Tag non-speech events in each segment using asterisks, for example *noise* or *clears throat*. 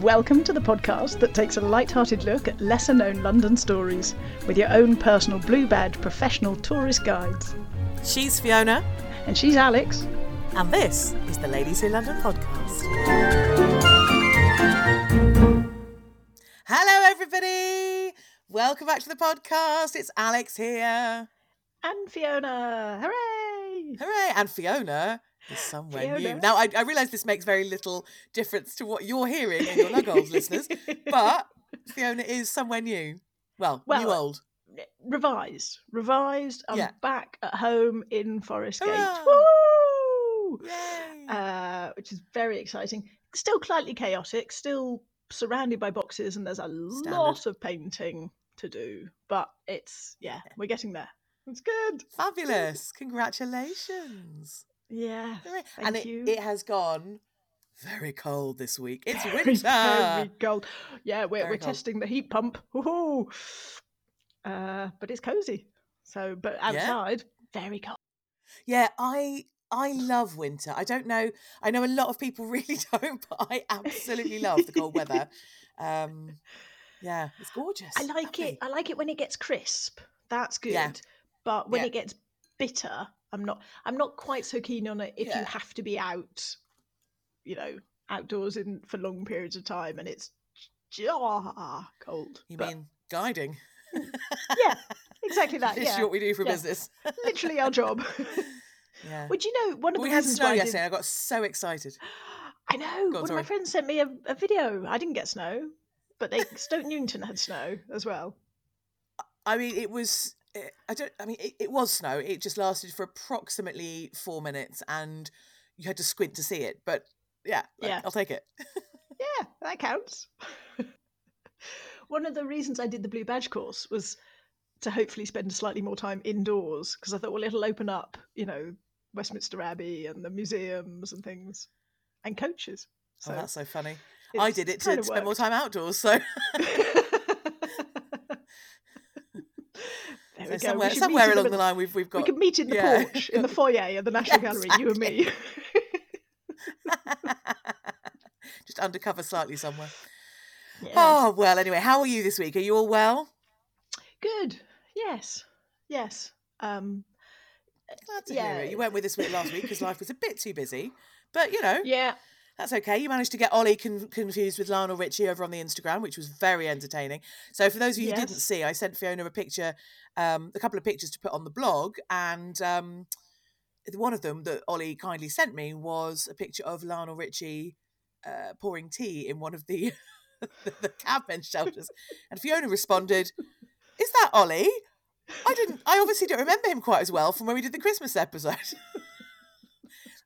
Welcome to the podcast that takes a light-hearted look at lesser-known London stories with your own personal blue badge professional tourist guides. She's Fiona, And she's Alex. and this is the Ladies Who London podcast. Hello, everybody. Welcome back to the podcast. It's Alex here. And Fiona. Hooray! Hooray! And Fiona is somewhere new. Now, I, I realise this makes very little difference to what you're hearing in your Lugolds listeners, *laughs* but Fiona is somewhere new. Well, new Well, old. Revised. Revised. I'm Yeah. back at home in Forest Gate. Hurrah! Woo! Yay! Uh, which is very exciting. Still slightly chaotic, still surrounded by boxes, and there's a lot of painting to do. But it's, yeah, we're getting there. It's good. Fabulous. Congratulations. Yeah. And it, you. it has gone very cold this week. It's Very, winter. very cold. Yeah, we're, Very we're cold. testing the heat pump. Woohoo! Uh, but it's cozy. So, but Yeah. outside, very cold. Yeah, I I love winter. I don't know. I know a lot of people *laughs* really don't, but I absolutely love the cold weather. *laughs* Um, yeah, it's gorgeous. I like it. I like it when it gets crisp. That's good. Yeah. But when Yeah. it gets bitter, I'm not. I'm not quite so keen on it if you have to be out, you know, outdoors in for long periods of time, and it's ah, cold. You But mean guiding? *laughs* yeah, exactly that. *laughs* This Yeah, what we do for yeah. business. *laughs* literally our job. yeah. Would you know one of we the had reasons snow why I did- yesterday. I got so excited. *gasps* I know. One of my friends sent me a, a video. I didn't get snow, but they Stoke Newington had snow as well. I mean, it was. I don't. I mean, it, it was snow. It just lasted for approximately four minutes, and you had to squint to see it. But yeah, like, Yeah. I'll take it. *laughs* Yeah, that counts. *laughs* One of the reasons I did the Blue Badge course was to hopefully spend slightly more time indoors because I thought, well, it'll open up, you know, Westminster Abbey and the museums and things and coaches. Oh, so oh, that's so funny. I did it to spend more time outdoors. So, *laughs* There so we go. We somewhere, somewhere along the middle- line, we've we've got. We could meet in the yeah, porch in the foyer of the *laughs* National Gallery, you and me. *laughs* *laughs* just undercover slightly somewhere. Yeah. Oh well. Anyway, how are you this week? Are you all well? Good. Yes. Yes. Um, Glad to hear it. You weren't with us last week because life was a bit too busy, but you know yeah. That's okay. You managed to get Ollie con- confused with Lionel Richie over on the Instagram, which was very entertaining. So for those of you who didn't see, I sent Fiona a picture, um, a couple of pictures to put on the blog, and um, one of them that Ollie kindly sent me was a picture of Lionel Richie uh, pouring tea in one of the *laughs* the, the cabmen's shelters, and Fiona responded, "Is that Ollie?" I didn't. I obviously don't remember him quite as well from when we did the Christmas episode. *laughs*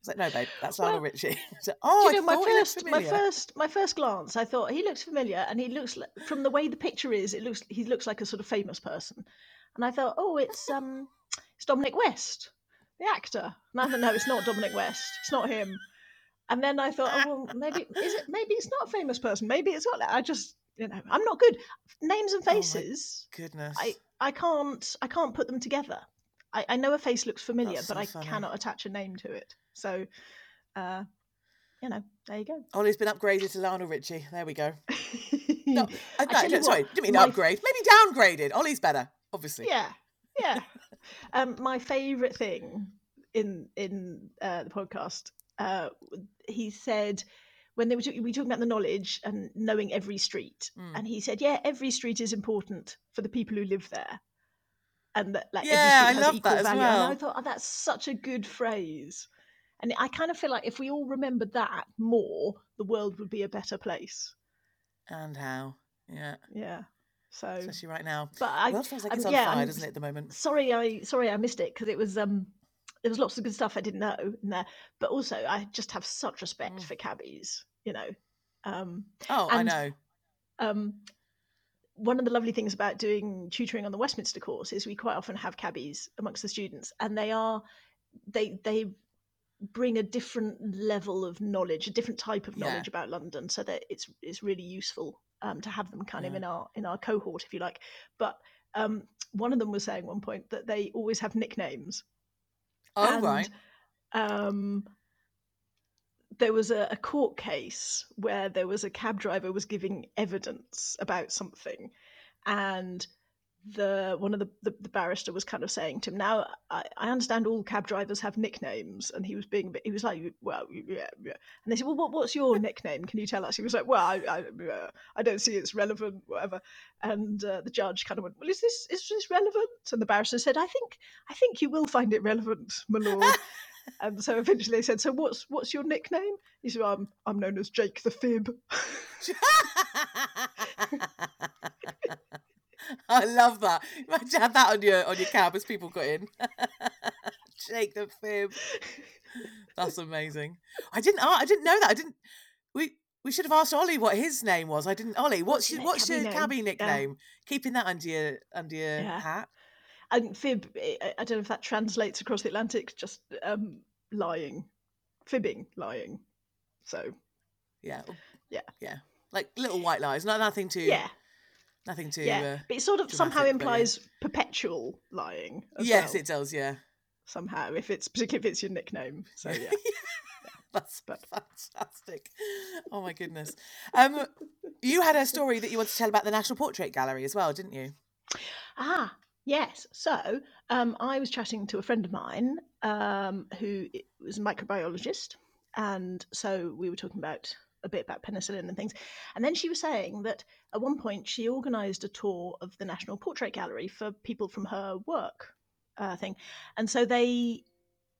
I was like, "No, babe, that's Lionel Well, Richie." *laughs* Like, oh, you know, my thought he looked first, my first, my first glance, I thought he looks familiar, and he looks like, from the way the picture is, it looks he looks like a sort of famous person, and I thought, oh, it's *laughs* um, it's Dominic West, the actor. And I thought, no, it's not Dominic West, it's not him. And then I thought, oh, well, maybe is it? Maybe it's not a famous person. Maybe it's not. I just, you know, I'm not good names and Oh faces. Goodness. I I can't I can't put them together. I, I know a face looks familiar, That's but I funny. cannot attach a name to it. So, uh, you know, there you go. Ollie's been upgraded to Lionel Richie. There we go. *laughs* No, I, I no, sorry, didn't mean my- upgrade. Maybe downgraded. Ollie's better, obviously. yeah, yeah. *laughs* um, my favourite thing in in uh, the podcast, uh, he said when they were talk- we talking about the knowledge and knowing every street, Mm. and he said, yeah, every street is important for the people who live there. And that, like, Yeah, I every street has love equal that as value. And I thought, oh, that's such a good phrase. And I kind of feel like if we all remembered that more, the world would be a better place. And how? Yeah, Yeah. So, especially right now. but I, world feels like um, it's on yeah, fire, I'm doesn't it, at the moment? sorry i sorry i missed it because it was um there was lots of good stuff i didn't know in there but also i just have such respect Mm. for cabbies you know Um, Oh, I know. um, one of the lovely things about doing tutoring on the Westminster course is we quite often have cabbies amongst the students, and they are they they bring a different level of knowledge, a different type of Yeah. knowledge about London, so that it's it's really useful um, to have them kind of in our in our cohort, if you like. But um, one of them was saying one point that they always have nicknames. Oh, and, right. Um, there was a, a court case where there was a cab driver was giving evidence about something, and the one of the, the, the barrister was kind of saying to him, "Now I, I understand all cab drivers have nicknames," and he was being a bit, he was like, "Well, yeah, yeah," and they said, "Well, what, what's your nickname? Can you tell us?" He was like, "Well, I I, uh, I don't see it's relevant, whatever." And uh, the judge kind of went, "Well, is this is this relevant?" And the barrister said, "I think I think you will find it relevant, my lord." *laughs* and so eventually they said, "So what's what's your nickname?" He said, "I'm I'm known as Jake the Fib." *laughs* *laughs* *laughs* I love that. Imagine have that on your on your cab as people got in. *laughs* Shake the fib. That's amazing. I didn't. I didn't know that. I didn't. We we should have asked Ollie what his name was. I didn't. Ollie, what's What's your what's your cabbie cabbie name? Yeah. nickname? Keeping that under your under your Yeah. hat. and fib, I, don't know if that translates across the Atlantic. Just um, lying, fibbing, lying. So Yeah. Yeah. Yeah. Like little white lies. Not nothing too. yeah, Nothing too. yeah, Uh, but it sort of somehow dramatic, but yeah. implies perpetual lying. As yes, well, it does. Yeah. somehow if it's particularly if it's your nickname. So *laughs* yeah, *laughs* That's But- fantastic. Oh my goodness. Um, you had a story that you wanted to tell about the National Portrait Gallery as well, didn't you? Ah, yes. So um, I was chatting to a friend of mine um, who was a microbiologist, and so we were talking about a bit about penicillin and things. And then she was saying that at one point she organised a tour of the National Portrait Gallery for people from her work uh, thing, and so they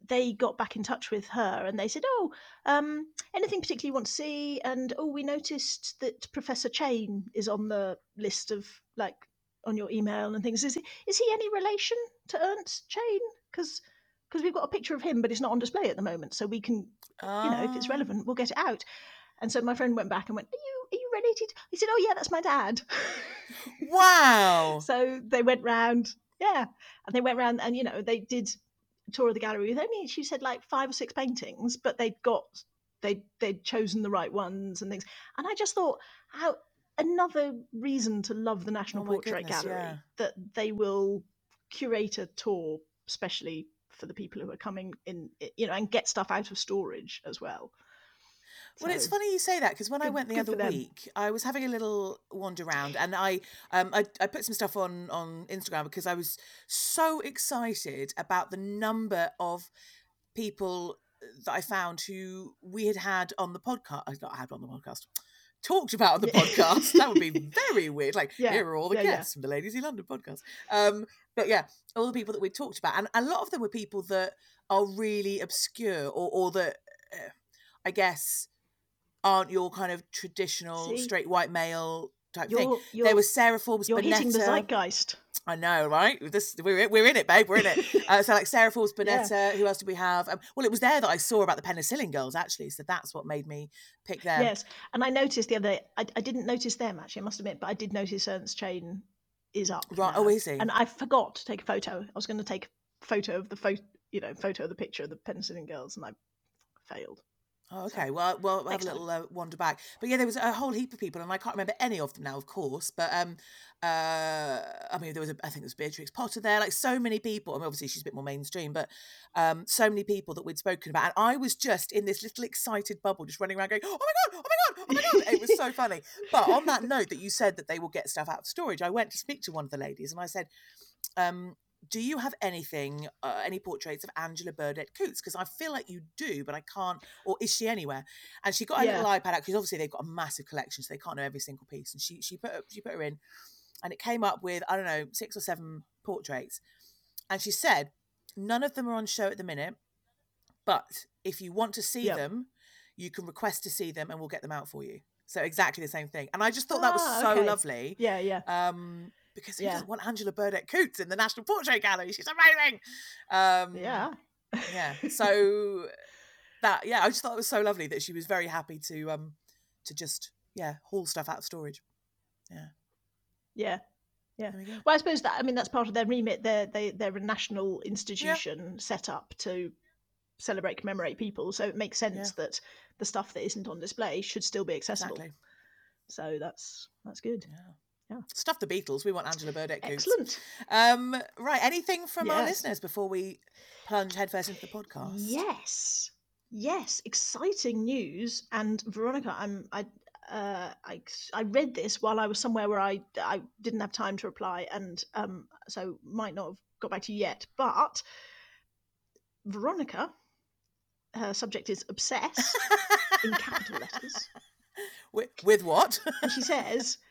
they got back in touch with her and they said, "Oh, um, anything particularly you want to see?" And oh, we noticed that Professor Chain is on the list of like on your email and things. Is he is he any relation to Ernst Chain? Because because we've got a picture of him, but it's not on display at the moment, so we can you know if it's Ah. relevant, we'll get it out. And so my friend went back and went, "Are you are you related?" He said, "Oh yeah, that's my dad." *laughs* Wow. so they went round, yeah, and they went round, and you know they did a tour of the gallery with only she said like five or six paintings, but they'd got they they'd chosen the right ones and things. And I just thought how another reason to love the National Oh Portrait goodness, Gallery yeah. that they will curate a tour especially for the people who are coming in, you know, and get stuff out of storage as well. Well, it's funny you say that because when I went the other week, I was having a little wander around, and I, um, I, I put some stuff on on Instagram because I was so excited about the number of people that I found who we had had on the podcast. I not had on the podcast. Talked about on the Yeah. podcast. That would be *laughs* very weird. Like, Yeah, here are all the yeah. guests from the Ladies in London podcast. Um, but yeah, all the people that we talked about, and a lot of them were people that are really obscure, or or that uh, I guess aren't your kind of traditional See? straight white male type thing. You're, you're, there was Sarah Forbes you're hitting the zeitgeist. I know, right? This we're we're in it, babe. We're in it. *laughs* Uh, so like Sarah Forbes Yeah. Bonetta. Who else did we have? Um, well, it was there that I saw about the penicillin girls actually. So that's what made me pick them. Yes, and I noticed the other day. I, I didn't notice them actually. I must admit, but I did notice Ernst Chain is up. Right. now. Oh, is he? And I forgot to take a photo. I was going to take a photo of the photo, you know, photo of the picture of the penicillin girls, and I failed. Oh, okay. Well, well, I'll have a little uh, wander back. But yeah, there was a whole heap of people, and I can't remember any of them now, of course. But um, uh, I mean, there was a, I think there was Beatrix Potter there, like so many people. I mean, obviously she's a bit more mainstream, but um, so many people that we'd spoken about, and I was just in this little excited bubble, just running around going, "Oh my god! Oh my god! Oh my god!" It was so funny. But on that *laughs* note, that you said that they will get stuff out of storage, I went to speak to one of the ladies, and I said. Um, do you have anything, uh, any portraits of Angela Burdett Coutts? Because I feel like you do, but I can't. Or is she anywhere? And she got a Yeah. little iPad out because obviously they've got a massive collection, so they can't know every single piece. And she she put her- she put her in, and it came up with I don't know six or seven portraits. And she said none of them are on show at the minute, but if you want to see Yep. them, you can request to see them, and we'll get them out for you. So exactly the same thing. And I just thought that was Ah, so okay. lovely. Yeah, yeah. Um, because he Yeah. doesn't want Angela Burdett Coutts in the National Portrait Gallery? She's amazing. Um, Yeah. yeah. *laughs* So that yeah, I just thought it was so lovely that she was very happy to um to just yeah haul stuff out of storage. Yeah, Yeah. Yeah. we. Well, I suppose that I mean that's part of their remit. They're they they're a national institution set up to celebrate, commemorate people. So it makes sense that the stuff that isn't on display should still be accessible. Exactly. So that's that's good. Yeah. Yeah. Stuff the Beatles. We want Angela Burdett. Coutts. Excellent. Um, right. Anything from our listeners before we plunge headfirst into the podcast? Yes, yes, exciting news. And Veronica, I'm I. Uh, I, I read this while I was somewhere where I, I didn't have time to reply and um, so might not have got back to you yet. But Veronica, her subject is obsessed in capital letters. *laughs* With, with what? And she says, *laughs*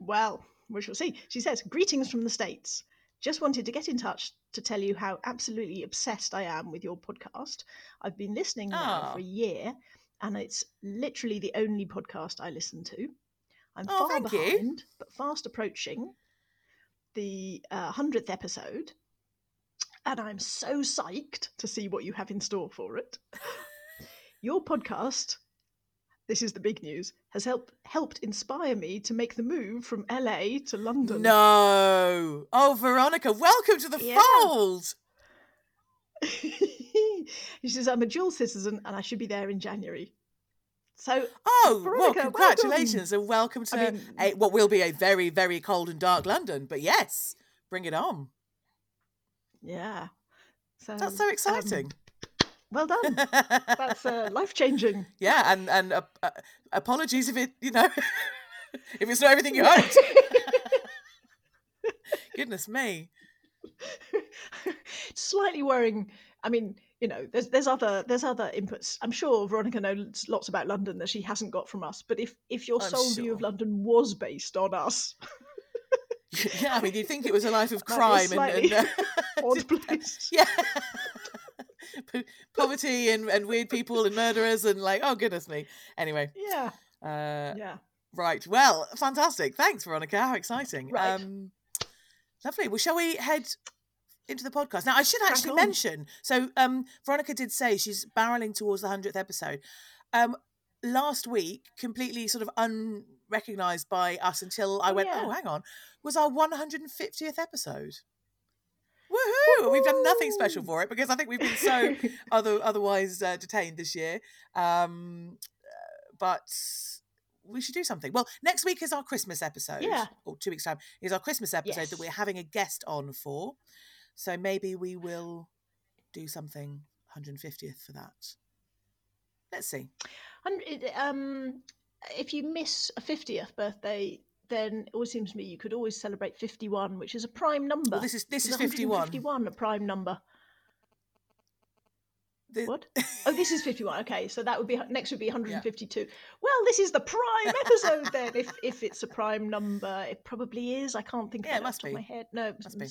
Well, we shall see. She says, Greetings from the States. Just wanted to get in touch to tell you how absolutely obsessed I am with your podcast. I've been listening now Ah. for a year, and it's literally the only podcast I listen to. I'm Oh, far thank you. behind, but fast approaching the uh, 100th episode. And I'm so psyched to see what you have in store for it. *laughs* Your podcast, this is the big news, has helped helped inspire me to make the move from LA to London. no. Oh, Veronica, welcome to the Yeah. fold. *laughs* she says I'm a dual citizen and I should be there in January. So Oh, Veronica, well, welcome. congratulations and welcome to I mean- a, what will be a very, very cold and dark London. But yes, bring it on. yeah, so That's so um, exciting. Well done. That's uh, *laughs* life changing. yeah, and and uh, uh, apologies if it, you know, *laughs* if it's not everything you hoped. *laughs* Goodness me. Slightly worrying. I mean, you know, there's there's other there's other inputs. I'm sure Veronica knows lots about London that she hasn't got from us. But if if your I'm sole view of. London was based on us, Yeah, I mean, you'd think it was a life of Might be a crime and, and uh, odd place. yeah, poverty and, and weird people and murderers and like, oh goodness me. Anyway, Yeah, uh, yeah. right. Well, fantastic. Thanks, Veronica. How exciting. Right. Um, lovely. Well, shall we head into the podcast now? I should actually mention. So, um, Veronica did say she's barreling towards the hundredth episode. Um, last week, completely sort of unrecognized by us until I Oh, went, yeah. oh, hang on, was our 150th episode. Woohoo! We've done nothing special for it because I think we've been so *laughs* other otherwise uh, detained this year. Um, uh, but we should do something. Well, next week is our Christmas episode. Yeah. Or two weeks time is our Christmas episode that we're having a guest on for. So maybe we will do something 150th for that. Let's see. Um, if you miss a fiftieth birthday, then it always seems to me you could always celebrate fifty-one, which is a prime number. Well, this is this is 51. Fifty-one, a prime number. The- What? Oh, this is fifty-one. Okay, so that would be next would be one hundred and fifty-two. Well, this is the prime episode then. If if it's a prime number, it probably is. I can't think Yeah, of it it off must the top my head. No, Must be.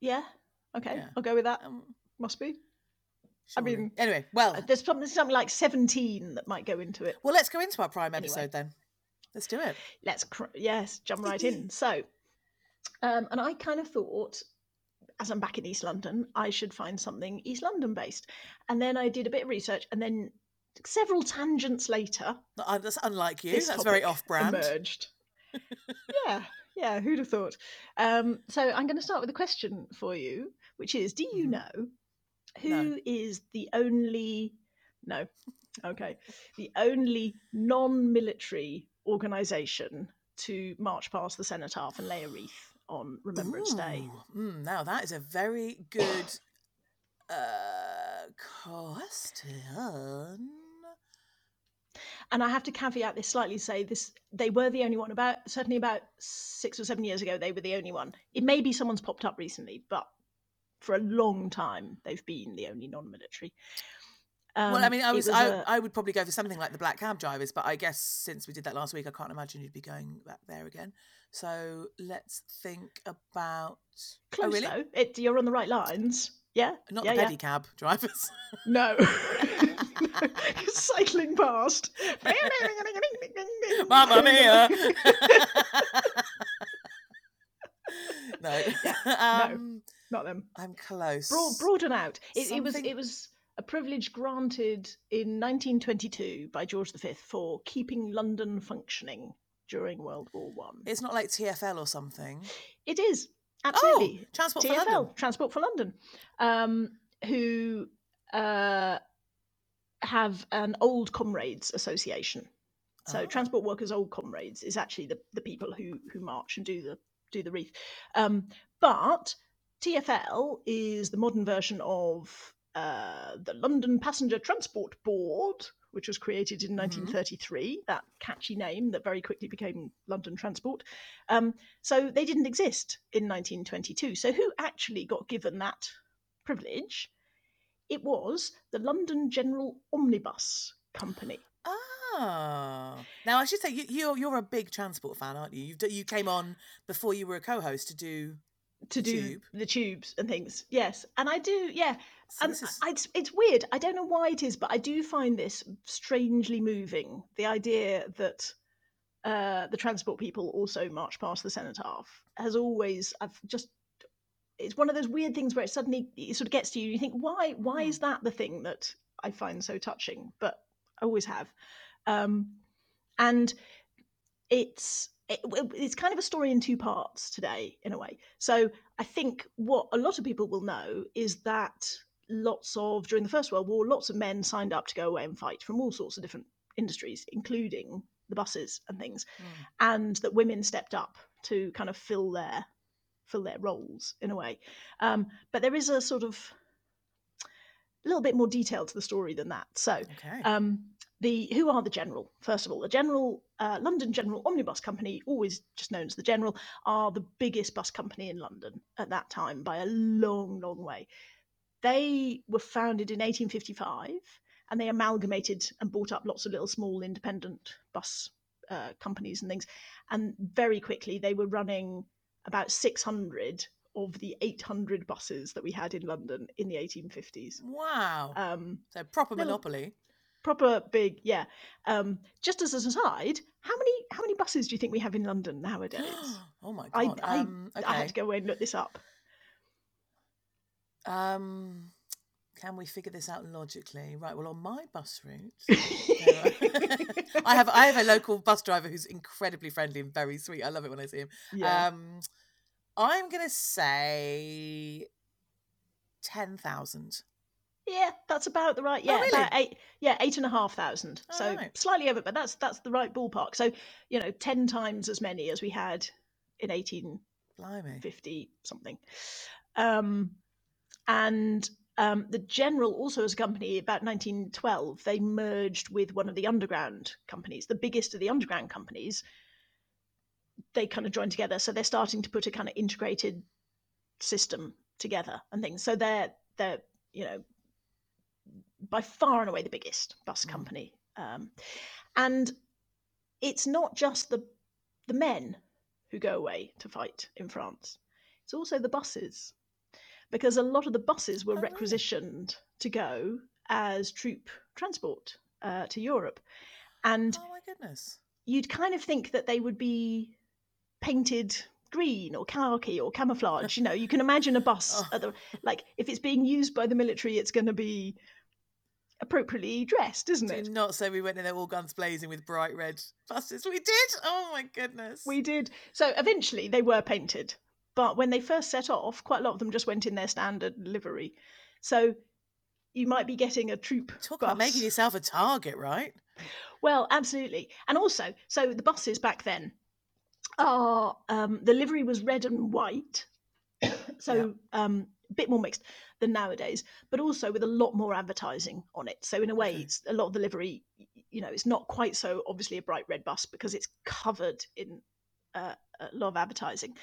Yeah. Okay, Yeah. I'll go with that. um, Must be. Surely. mean, anyway, well, Uh, There's something, something like 17 that might go into it. well, let's go into our prime Anyway. episode then. Let's do it. Let's, cr- yes, jump right in. *laughs* So, um, and I kind of thought, as I'm back in East London, I should find something East London based. And then I did a bit of research, and then several tangents later, Uh, That's unlike you. That's very off-brand. emerged. *laughs* yeah, yeah, who'd have thought? Um, so I'm going to start with a question for you, which is: Do you Mhm. know who is the only? No, *laughs* okay, the only non-military organisation to march past the cenotaph and lay a wreath on Remembrance Day. Mm, now that is a very good uh, question. And I have to caveat this slightly. Say this: they were the only one. About certainly about six or seven years ago, they were the only one. It may be someone's popped up recently, but for a long time, they've been the only non-military. well, I Um, mean, I it was, I, a- I would probably go for something like the black cab drivers, but I guess since we did that last week, I can't imagine you'd be going back there again. So let's think about. close oh, really? though. It, you're on the right lines. Yeah, Not yeah, the yeah. pedicab drivers. *laughs* No, *laughs* cycling past. Mamma *laughs* mia! no, Yeah, no. Not them. I'm close. Broad, broaden out. It, it was. It was. a privilege granted in 1922 by George V for keeping London functioning during World War One. It's not like TFL or something. It is absolutely Oh, Transport for London. Transport for London, um, who uh, have an old comrades association. So Ah. Transport Workers Old Comrades is actually the, the people who who march and do the do the wreath. Um, but TFL is the modern version of uh, the London Passenger Transport Board, which was created in 1933. That catchy name that very quickly became London Transport. Um, so they didn't exist in 1922. So who actually got given that privilege? It was the London General Omnibus Company. Ah, now I should say you, you're you're a big transport fan, aren't you? You've, you came on before you were a co-host to do. To do tube. the tubes and things. Yes, and I do. Yeah, So and is- I, it's it's weird. I don't know why it is, but I do find this strangely moving. The idea that uh, the transport people also march past the cenotaph has always. I've just. It's one of those weird things where it suddenly it sort of gets to you. You think, why? Why Hmm. is that the thing that I find so touching? But I always have, um, and it's it, it's kind of a story in two parts today in a way so i think what a lot of people will know is that lots of during the first world war lots of men signed up to go away and fight from all sorts of different industries including the buses and things Mm. and that women stepped up to kind of fill their fill their roles in a way um, but there is a sort of a little bit more detail to the story than that so Okay. um, the who are the general? First of all, the General uh, London General Omnibus Company, always just known as the General, are the biggest bus company in London at that time by a long, long way. They were founded in 1855, and they amalgamated and bought up lots of little small independent bus uh, companies and things. And very quickly, they were running about 600 of the 800 buses that we had in London in the 1850s. wow. Um, so proper monopoly. Proper big yeah um just as an aside how many how many buses do you think we have in london nowadays *gasps* oh my god. I, um, okay. I had to go away and look this up Um, can we figure this out logically? Right. Well, on my bus route, *laughs* *laughs* I have I have a local bus driver who's incredibly friendly and very sweet. I love it when I see him. yeah Um, I'm gonna say ten thousand. Yeah that's about the right Oh, yeah really? about eight yeah eight and a half thousand. Oh, so right. slightly over but that's that's the right ballpark. So you know 10 times as many as we had in 1850 something. Um and um, the General also as a company about 1912 they merged with one of the underground companies the biggest of the underground companies. They kind of joined together so they're starting to put a kind of integrated system together and things. So they're they're you know by far and away the biggest bus Mm. company um, and it's not just the the men who go away to fight in France it's also the buses because a lot of the buses were Oh, really? requisitioned to go as troop transport uh, to Europe and Oh my goodness. you'd kind of think that they would be painted green or khaki or camouflage. You know, you can imagine a bus *laughs* Oh. at the like if it's being used by the military, it's going to be appropriately dressed, isn't Do it? not say we went in there all guns blazing with bright red buses. We did. Oh my goodness. We did. So eventually they were painted, but when they first set off, quite a lot of them just went in their standard livery. So you might be getting a troop talk bus. about making yourself a target, right? Well, absolutely. And also, so the buses back then are um, the livery was red and white, *coughs* so um, a bit more mixed than nowadays, but also with a lot more advertising on it. So in a way, Okay. it's a lot of the livery. You know, it's not quite so obviously a bright red bus because it's covered in uh, a lot of advertising,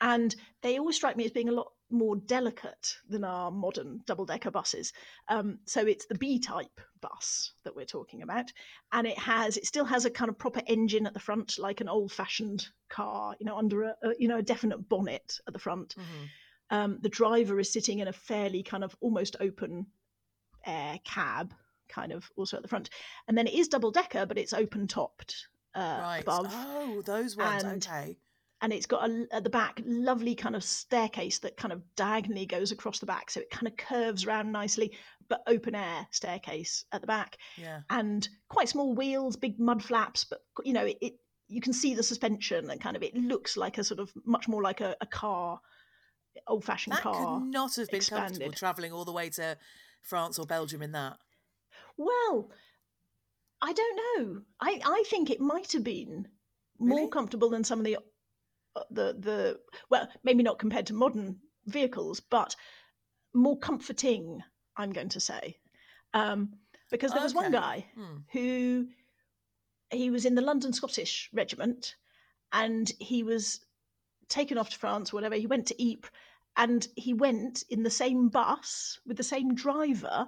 and they always strike me as being a lot more delicate than our modern double decker buses. Um, so it's the B type bus that we're talking about and it has it still has a kind of proper engine at the front like an old fashioned car you know under a, a you know a definite bonnet at the front Mhm. Um, the driver is sitting in a fairly kind of almost open air cab kind of also at the front and then it is double decker but it's open topped uh, right. above Oh, those ones. and- okay. and it's got a, at the back lovely kind of staircase that kind of diagonally goes across the back so it kind of curves around nicely but open air staircase at the back, Yeah. and quite small wheels, big mud flaps, but you know it. it you can see the suspension and kind of it looks like a sort of much more like a, a car, old fashioned That car. could not have been comfortable travelling all the way to France or Belgium in that. Well, I don't know. I, I think it might have been more Really? comfortable than some of the uh, the the well, maybe not compared to modern vehicles, but more comforting. I'm going to say, um, because there was one guy Hmm. who he was in the London Scottish Regiment, and he was taken off to France, whatever. He went to Ypres, and he went in the same bus with the same driver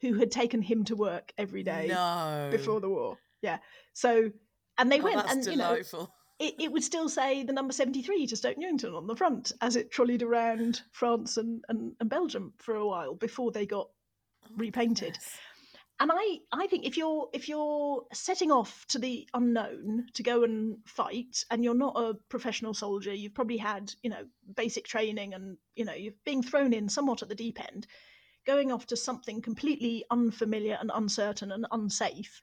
who had taken him to work every day No. before the war. Yeah. So, and they Oh, went, that's and you know, delightful. it, it would still say the number 73 to Stoke Newington on the front as it trolleyed around France and, and, and Belgium for a while before they got Oh repainted. goodness. And I, I think if you're if you're setting off to the unknown to go and fight and you're not a professional soldier, you've probably had, you know, basic training and, you know, you're being thrown in somewhat at the deep end, going off to something completely unfamiliar and uncertain and unsafe,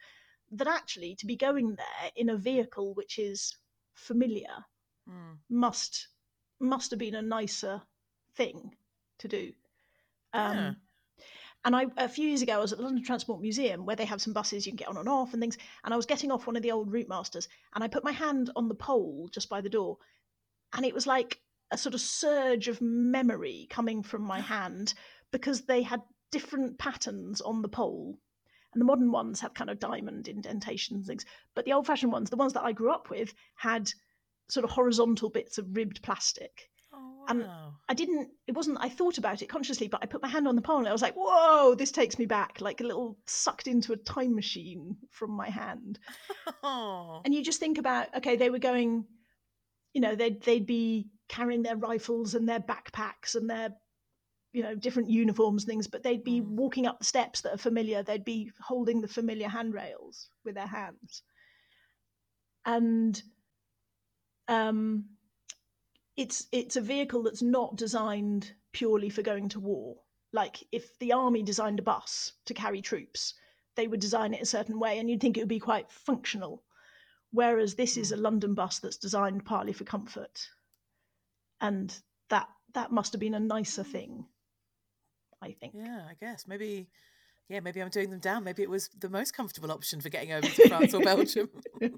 that actually to be going there in a vehicle which is familiar Hmm. must must have been a nicer thing to do. Um, Yeah. And I a few years ago, I was at the London Transport Museum where they have some buses you can get on and off and things. And I was getting off one of the old Routemasters, and I put my hand on the pole just by the door, and it was like a sort of surge of memory coming from my oh. hand because they had different patterns on the pole. And the modern ones have kind of diamond indentations and things. But the old fashioned ones, the ones that I grew up with, had sort of horizontal bits of ribbed plastic. And wow. I didn't, it wasn't, I thought about it consciously, but I put my hand on the pole and I was like, whoa, this takes me back, like a little sucked into a time machine from my hand. Oh. *laughs* And you just think about, okay, they were going, you know, they'd, they'd be carrying their rifles and their backpacks and their, you know, different uniforms and things, but they'd be Mm. walking up the steps that are familiar. They'd be holding the familiar handrails with their hands. And um, it's it's a vehicle that's not designed purely for going to war. Like if the army designed a bus to carry troops, they would design it a certain way, and you'd think it would be quite functional. Whereas this is a hmm. London bus that's designed partly for comfort, and that that must have been a nicer hmm. thing. I think. Yeah, I guess maybe. Yeah, maybe I'm doing them down. Maybe it was the most comfortable option for getting over to France or *laughs* Belgium. *laughs*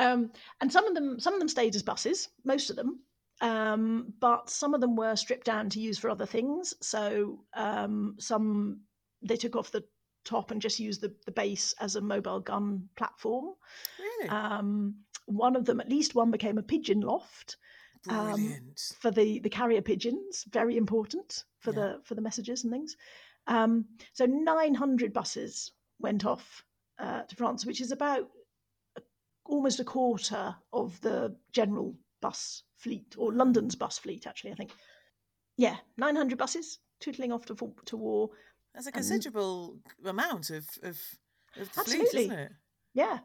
um, and some of them, some of them stayed as buses, most of them, um, but some of them were stripped down to use for other things. So um, some they took off the top and just used the, the base as a mobile gun platform. really? Um, one of them, at least one, became a pigeon loft um, for the the carrier pigeons. Very important for Yeah. the for the messages and things. Um, so 900 buses went off uh, to France, which is about almost a quarter of the general bus fleet or London's bus fleet. Actually, I think. Yeah, 900 buses tootling off to to war. That's a considerable amount of of, of the fleet, Absolutely. isn't it? Yeah,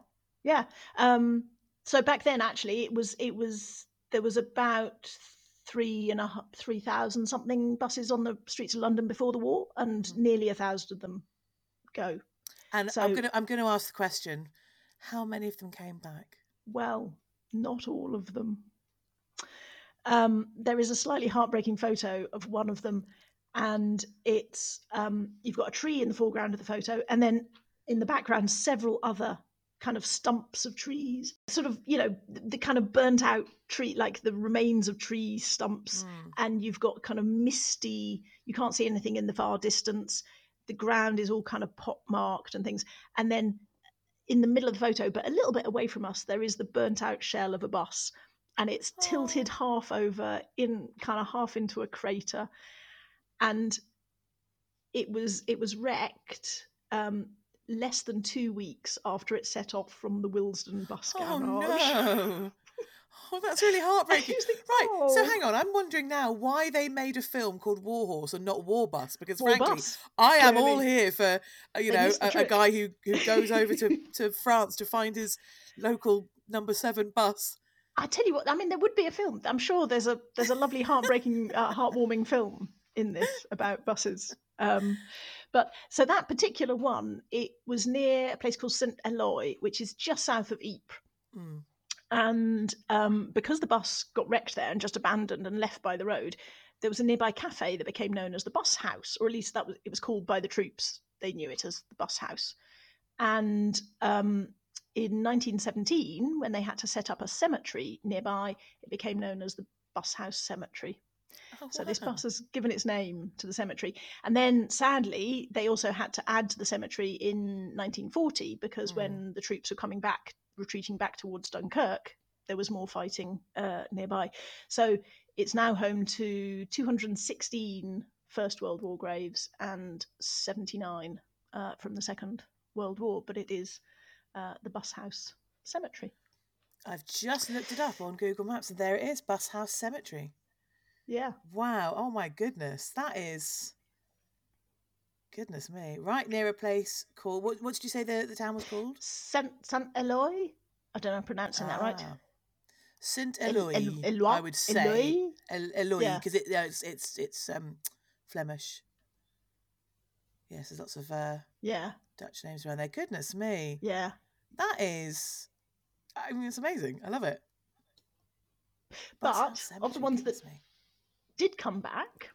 yeah. Um, so back then, actually, it was it was there was about three and a half, three thousand something buses on the streets of London before the war, and nearly a thousand of them go. And I'm So- gonna I'm gonna ask the question: How many of them came back? Well, not all of them. Um, there is a slightly heartbreaking photo of one of them, and it's um, you've got a tree in the foreground of the photo, and then in the background several other kind of stumps of trees, sort of you know the, the kind of burnt out tree, like the remains of tree stumps, Mm. and you've got kind of misty. You can't see anything in the far distance. The ground is all kind of pot marked and things, and then in the middle of the photo, but a little bit away from us, there is the burnt out shell of a bus, and it's tilted half over in kind of half into a crater, and it was it was wrecked um, less than two weeks after it set off from the Willesden bus Oh garage. no! Oh, that's really heartbreaking. *laughs* think, right. So "Oh." hang on. I'm wondering now why they made a film called War Horse and not War Bus. Because War frankly, Bus, I am all clearly. here for uh, you They know a, a guy who who goes over to *laughs* to France to find his local number seven bus. I tell you what, I mean, there would be a film. I'm sure there's a there's a lovely, heartbreaking, uh, heartwarming film in this about buses. Um, but so that particular one, it was near a place called St Eloi, which is just south of Ypres. Mm. And um, because the bus got wrecked there and just abandoned and left by the road, there was a nearby cafe that became known as the Bus House, or at least that was it was called by the troops. They knew it as the Bus House. And um, in 1917, when they had to set up a cemetery nearby, it became known as the Bus House Cemetery. Oh, So this bus has given its name to the cemetery. And then sadly, they also had to add to the cemetery in 1940 because Mm. when the troops were coming back, retreating back towards Dunkirk, there was more fighting uh, nearby. So it's now home to 216 First World War graves and 79 uh, from the Second World War, but it is uh, the Bus House Cemetery. I've just looked it up on Google Maps and there it is, Bus House Cemetery. Yeah. Wow. Oh my goodness. That is goodness me. Right near a place called what what did you say the, the town was called? Saint, Saint Eloi? I don't know I'm pronouncing that right. Ah. Saint El- Eloi, El- I would say. Eloi? El- Yeah. because it, yeah, it's it's it's um Flemish. Yes, there's lots of uh, Yeah, Dutch names around there. Goodness me, yeah. that is, I mean, it's amazing. I love it. But House of the ones that- me. Did come back.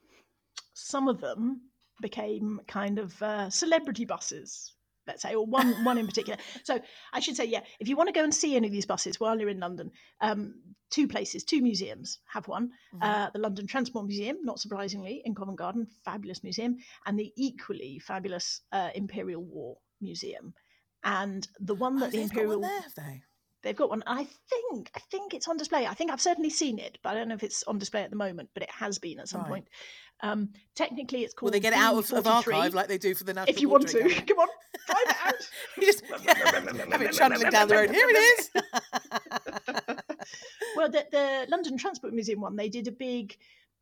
Some of them became kind of uh, celebrity buses, let's say, or one one in particular. So I should say, yeah, if you want to go and see any of these buses while you're in London, um, two places, two museums have one. Mhm. Uh, the London Transport Museum, not surprisingly, in Covent Garden, fabulous museum, and the equally fabulous uh, Imperial War Museum. And the one that the they've got Imperial there, have they? They've got one. I think I think it's on display. I think I've certainly seen it, but I don't know if it's on display at the moment. But it has been at some Right. point. Um, technically, it's called. Will they get it out of, of archive like they do for the National if you want to. *laughs* Come on, find it out. *laughs* You just *laughs* have it trundling down the road. Here it is. well, the, the London Transport Museum one, they did a big,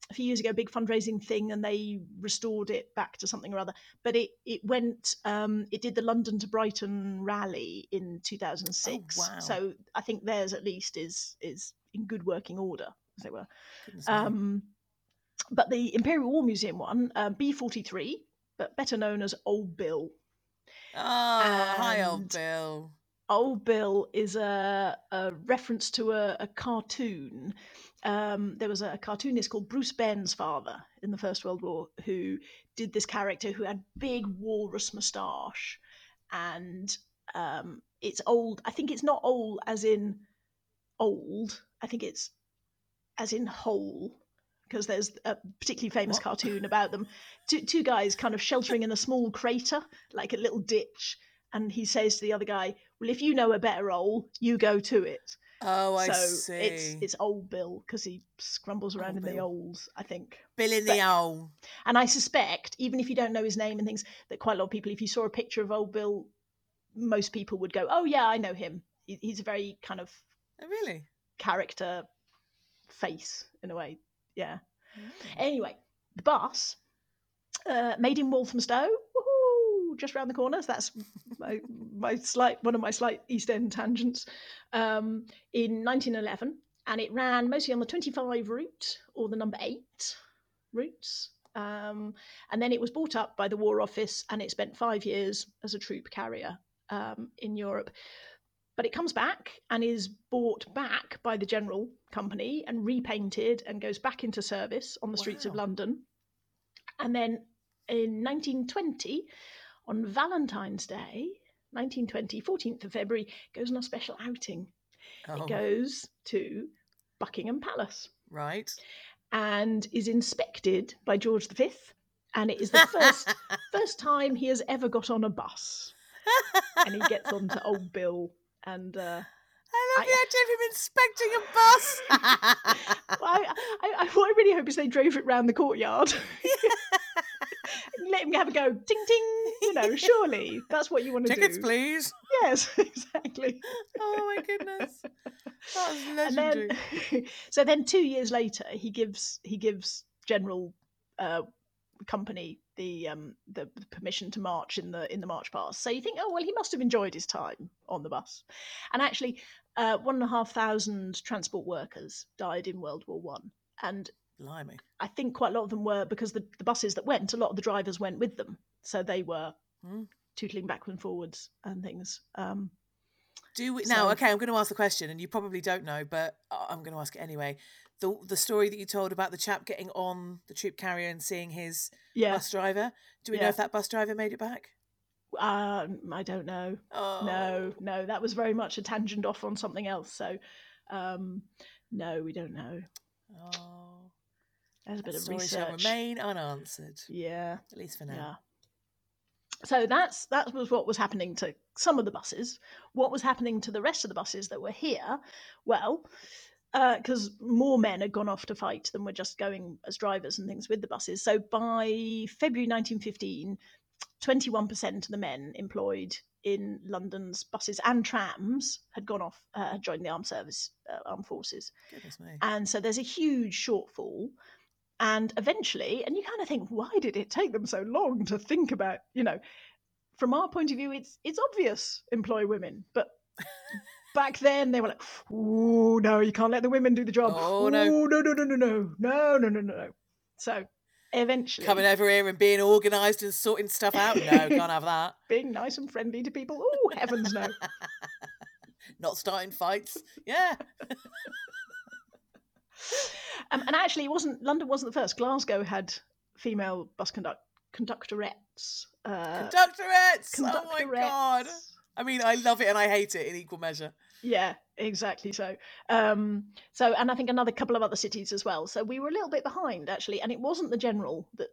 a few years ago, a big fundraising thing, and they restored it back to something or other. But it it went, um, it did the London to Brighton rally in 2006. wow. So I think theirs at least is is in good working order, as it were. Um, but the Imperial War Museum one, uh, B43, but better known as Old Bill. Ah, hi, old Bill. Old Bill is a, a reference to a, a cartoon. Um, there was a cartoonist called Bruce Bairnsfather in the First World War who did this character who had big walrus moustache, and um, it's old. I think it's not old as in old. I think it's as in whole because there's a particularly famous What? cartoon about them. Two, two guys kind of sheltering in a small crater, like a little ditch, and he says to the other guy, "Well, if you know a better hole, you go to it." Oh, I so see. it's it's old Bill because he scrumbles around Old in the Bill. holes, I think. Bill in the but- owl. And I suspect, even if you don't know his name and things, that quite a lot of people, if you saw a picture of old Bill, most people would go, "Oh yeah, I know him." He- He's a very kind of Oh, really? character face in a way. Yeah. Mm. Anyway, the bus uh, made in Walthamstow. Just round the corner. So that's my, my slight one of my slight East End tangents. Um, in 1911, and it ran mostly on the 25 route or the number eight routes. Um, and then it was bought up by the War Office, and it spent five years as a troop carrier um, in Europe. But it comes back and is bought back by the General Company and repainted and goes back into service on the streets of London. And then in 1920, on Valentine's Day, 1920, 14th of February, goes on a special outing. Oh, It goes to Buckingham Palace right. and is inspected by George V. And it is the first *laughs* first time he has ever got on a bus. And he gets on to Old Bill and uh, I love I- the idea of him inspecting a bus. *laughs* Well, I, I, I, what I really hope is they drove it round the courtyard. *laughs* Let him have a go. Ding ding. You know, surely that's what you want to Tickets, do. Tickets, please. Yes, *laughs* exactly. Oh my goodness, that was legendary. then, *laughs* so then two years later, he gives he gives General uh, Company the um the the permission to march in the in the march past. So you think, oh well, he must have enjoyed his time on the bus. And actually, uh, one and a half thousand transport workers died in World War One, and Blimey. I think quite a lot of them were because the, the buses that went, a lot of the drivers went with them, so they were Hmm. tootling backwards and forwards and things. Um, Do we now? Okay, I'm going to ask the question, and you probably don't know, but I'm going to ask it anyway. The the story that you told about the chap getting on the troop carrier and seeing his yeah, bus driver. Do we know if that bus driver made it back? um, I don't know. Oh No, no, that was very much a tangent off on something else. So, um, no, we don't know. Oh, There's a bit that of story shall research. remain unanswered, Yeah, at least for now. yeah. So that's that was what was happening to some of the buses. What was happening to the rest of the buses that were here? Well, because more men had gone off to fight than were just going as drivers and things with the buses. So by February 1915, 21% of the men employed in London's buses and trams had gone off, uh, had joined the armed service, uh, armed forces. Goodness me. And so there's a huge shortfall. And eventually, and you kind of think, why did it take them so long to think about, you know, from our point of view, it's it's obvious employ women, but back then they were like, oh no, you can't let the women do the job. Oh, no. Ooh, no, no, no, no, no, no, no, no, no. So eventually, Coming over here and being organised and sorting stuff out. No, *laughs* can't have that. being nice and friendly to people. Oh heavens no. *laughs* Not starting fights. Yeah. *laughs* Um, and actually, it wasn't London wasn't the first. Glasgow had female bus conduct conductorettes. Uh, Conductorettes. Oh my god. I mean, I love it and I hate it in equal measure. Yeah, exactly. So, um, so, and I think another couple of other cities as well. So we were a little bit behind actually, and it wasn't the general that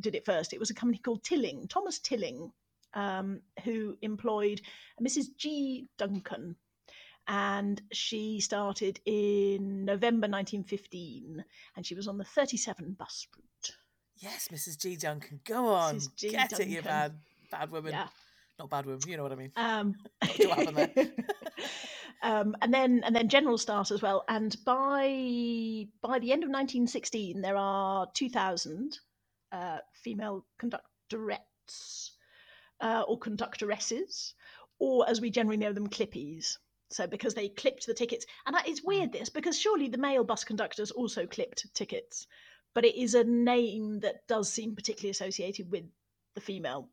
did it first. It was a company called Tilling, Thomas Tilling, um, who employed Mrs. G. Duncan, and she started in November 1915, and she was on the 37 bus route. Yes, Mrs. G. Duncan. Go on. Get it, you bad, bad woman. Yeah. Not bad woman. You know what I mean. Um, sure *laughs* what happened there. *laughs* um, and then and then general start as well. And by by the end of 1916, there are 2,000 uh, female conductorettes uh, or conductoresses, or as we generally know them, clippies. So because they clipped the tickets, and that, it's weird this because surely the male bus conductors also clipped tickets, but it is a name that does seem particularly associated with the female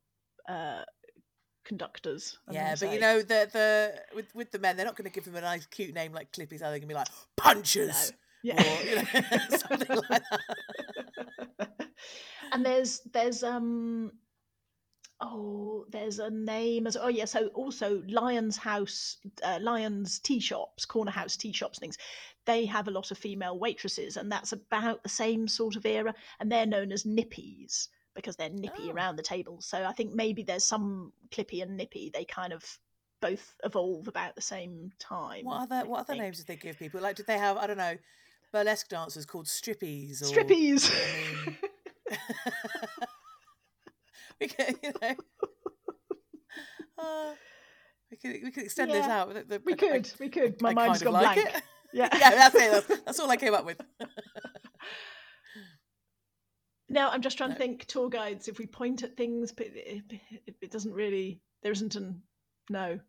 uh, conductors. I'm Yeah, but you know the the with with the men, they're not going to give them a nice, cute name like Clippies. Are they going to be like punchers? Yeah. Or, you know, *laughs* something like that. *laughs* and there's there's um oh there's a name as oh yeah so also Lyons house uh, Lyons tea shops corner house tea shops things they have a lot of female waitresses and that's about the same sort of era and they're known as nippies because they're nippy Oh. around the table so i think maybe there's some clippy and nippy they kind of both evolve about the same time What other I what other names did they give people? Like, did they have I don't know burlesque dancers called strippies or strippies I mean, *laughs* *laughs* we *laughs* could, you know. Uh, we could we could extend this out. The- the- we I- I- could we could my I mind's kind of gone like blank it. *laughs* yeah yeah, that's it. That's, *laughs* that's all I came up with. No, I'm just trying No. to think tour guides. If we point at things, but it, it, it doesn't really. There isn't an no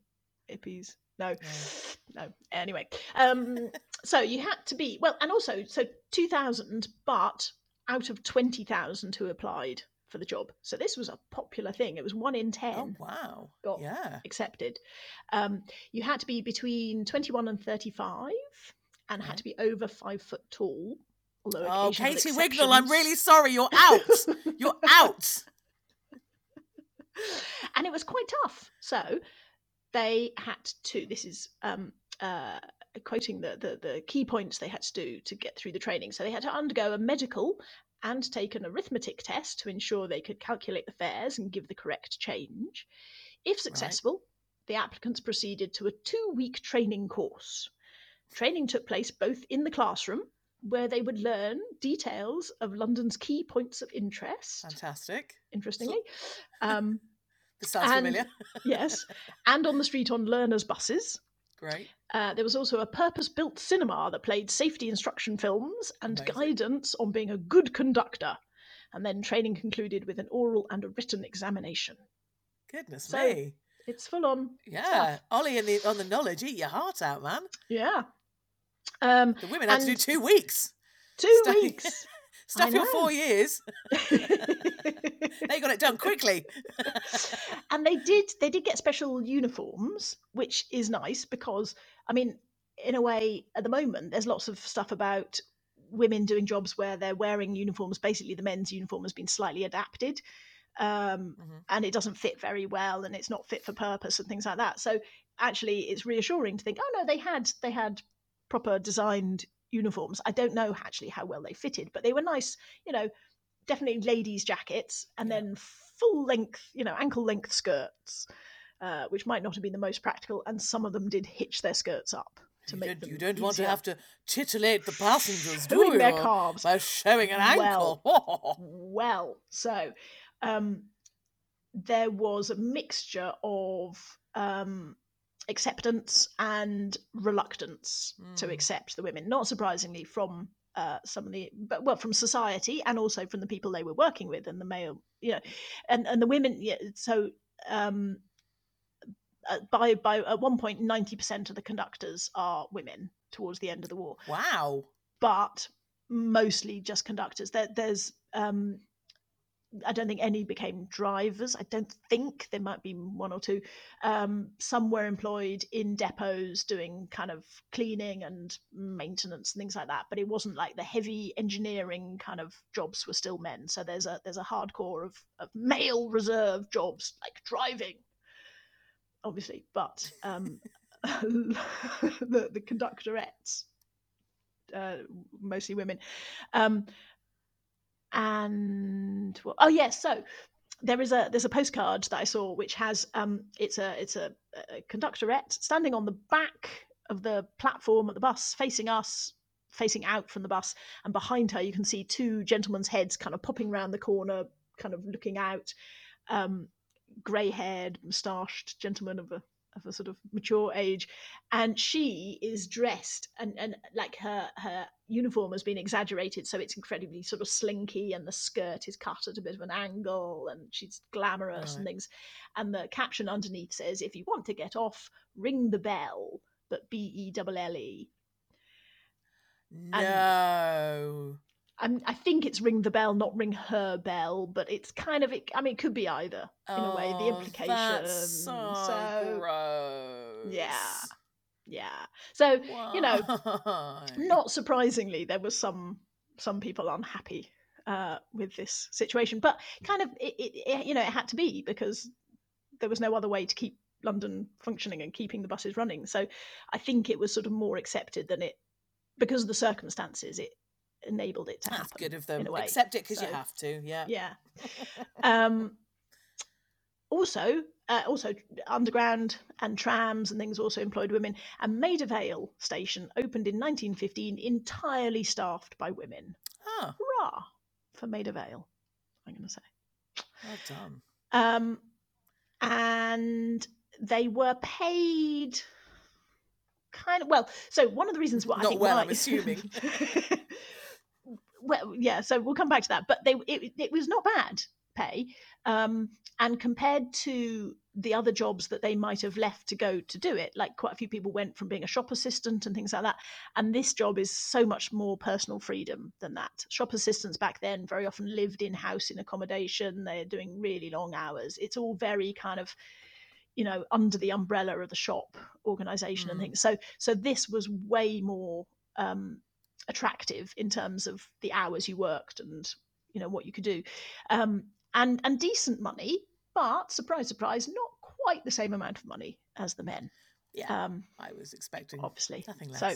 hippies. No, no. *sighs* Anyway, um, so you had to be well, and also so two thousand, but out of twenty thousand who applied for the job. So this was a popular thing. It was one in ten Oh wow! got Yeah. accepted. Um, you had to be between twenty-one and thirty-five, and had to be over five foot tall. Although Oh, Katie Wignall, I'm really sorry. You're out. *laughs* You're out. and it was quite tough. So they had to. This is um, uh, quoting the, the the key points they had to do to get through the training. So they had to undergo a medical and take an arithmetic test to ensure they could calculate the fares and give the correct change. If successful, the applicants proceeded to a two-week training course. Training took place both in the classroom, where they would learn details of London's key points of interest. Fantastic. Interestingly, um, *laughs* This sounds And- familiar. *laughs* yes, and on the street on learners' buses. Great. Uh, there was also a purpose built cinema that played safety instruction films and Amazing. guidance on being a good conductor. And then training concluded with an oral and a written examination. Goodness So, me. It's full on. Yeah. stuff. Ollie and the on the knowledge, eat your heart out, man. Yeah. Um, The women had to do two weeks. two *laughs* Stay- weeks. Stuff your four years. *laughs* They got it done quickly. *laughs* and they did they did get special uniforms which is nice because i mean in a way at the moment there's lots of stuff about women doing jobs where they're wearing uniforms basically the men's uniform has been slightly adapted um, Mhm. and it doesn't fit very well and it's not fit for purpose and things like that so actually it's reassuring to think oh no they had they had proper designed uniforms i don't know actually how well they fitted but they were nice you know definitely ladies' jackets and Yeah. then full length, you know, ankle length skirts, uh, which might not have been the most practical. And some of them did hitch their skirts up to You make don't, them you don't want to have to titillate the passengers, *laughs* do Showing you? their calves. By showing an ankle. *laughs* well. So um, there was a mixture of um, acceptance and reluctance to Mm. accept the women. Not surprisingly, from uh, some of the, but well, from society and also from the people they were working with and the male, you know, and and the women. Yeah, so. Um, uh, by by at one point, ninety percent of the conductors are women towards the end of the war wow. but mostly just conductors. There, there's, um, I don't think any became drivers. I don't think there might be one or two. Um, some were employed in depots doing kind of cleaning and maintenance and things like that. But it wasn't like the heavy engineering kind of jobs were still men. So there's a there's a hardcore of, of male reserve jobs like driving, obviously. But um, *laughs* the the conductorettes uh, mostly women. Um, and well, oh yes, so there is a there's a postcard that I saw which has um it's a it's a, a conductorette standing on the back of the platform at the bus facing us facing out from the bus and behind her you can see two gentlemen's heads kind of popping round the corner kind of looking out um grey haired moustached gentleman of a of a sort of mature age and she is dressed and and like her her uniform has been exaggerated so it's incredibly sort of slinky and the skirt is cut at a bit of an angle and she's glamorous and things. And the caption underneath says if you want to get off ring the bell but b e double l e. No. I'm, I think it's ring the bell, not ring her bell, but it's kind of it. I mean, it could be either in a way. The Oh, implication. That's so, so gross. yeah, yeah. So you know, not surprisingly, there was some some people unhappy uh, with this situation, but kind of it, it, it, you know, it had to be because there was no other way to keep London functioning and keeping the buses running. So I think it was sort of more accepted than it because of the circumstances. It enabled it to That's happen. good of them. in a way. Accept it because So, you have to. Yeah. Yeah. *laughs* um, also, uh, also underground and trams and things also employed women. And Maida Vale station opened in 1915, entirely staffed by women. Oh, Hurrah for Maida Vale! I'm going to say. well done. Um, and they were paid kind of well. So one of the reasons why I Not think well, why- I'm assuming. *laughs* *laughs* well, yeah. So we'll come back to that. But they it, it was not bad pay, um, and compared to the other jobs that they might have left to go to do it, like quite a few people went from being a shop assistant and things like that. And this job is so much more personal freedom than that. Shop assistants back then very often lived in house in accommodation. They're doing really long hours. It's all very kind of you know under the umbrella of the shop organization and Mm. things so so this was way more um attractive in terms of the hours you worked and you know what you could do um and and decent money but surprise surprise not quite the same amount of money as the men Yeah. um I was expecting obviously nothing less. so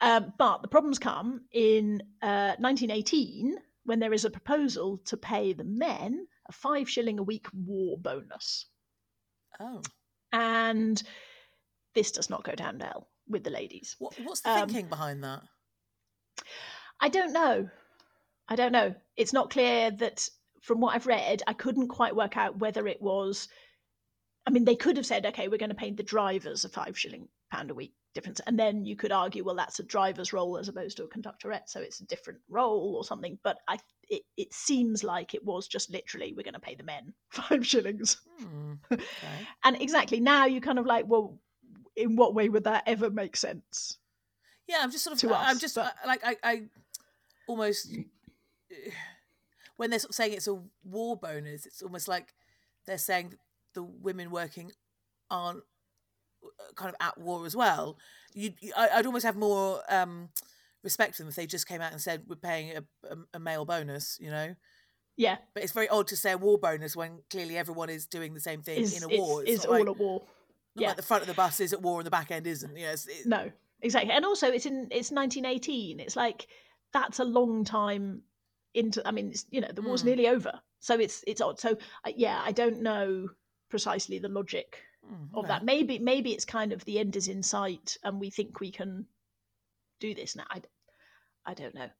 um but the problems come in uh 1918 when there is a proposal to pay the men a five shilling a week war bonus oh, and this does not go down well with the ladies. what, what's the Um, thinking behind that? I don't know. I don't know. It's not clear that from what I've read, I couldn't quite work out whether it was. I mean, they could have said, okay, we're going to pay the drivers a five shilling pound a week difference. And then you could argue, well, that's a driver's role as opposed to a conductorette. So it's a different role or something. But I, it, it seems like it was just literally, we're going to pay the men *laughs* five shillings. Hmm, okay. And exactly now you kind of like, well, in what way would that ever make sense? Yeah, I'm just sort of. I'm us, just but- like I, I almost *sighs* when they're sort of saying it's a war bonus, it's almost like they're saying that the women working aren't uh, kind of at war as well. You, I'd almost have more um, respect for them if they just came out and said we're paying a, a, a male bonus, you know. Yeah, But it's very odd to say a war bonus when clearly everyone is doing the same thing is in a war. It's, is all like, at war. Yeah, like the front of the bus is at war and the back end isn't. Yes, it, no, exactly. And also, it's in it's 1918. It's like that's a long time into. I mean, it's, you know, the war's Mm. nearly over, so it's it's odd. So uh, yeah, I don't know precisely the logic Mm, of okay. that. Maybe maybe it's kind of the end is in sight, and we think we can do this now. i, I don't know.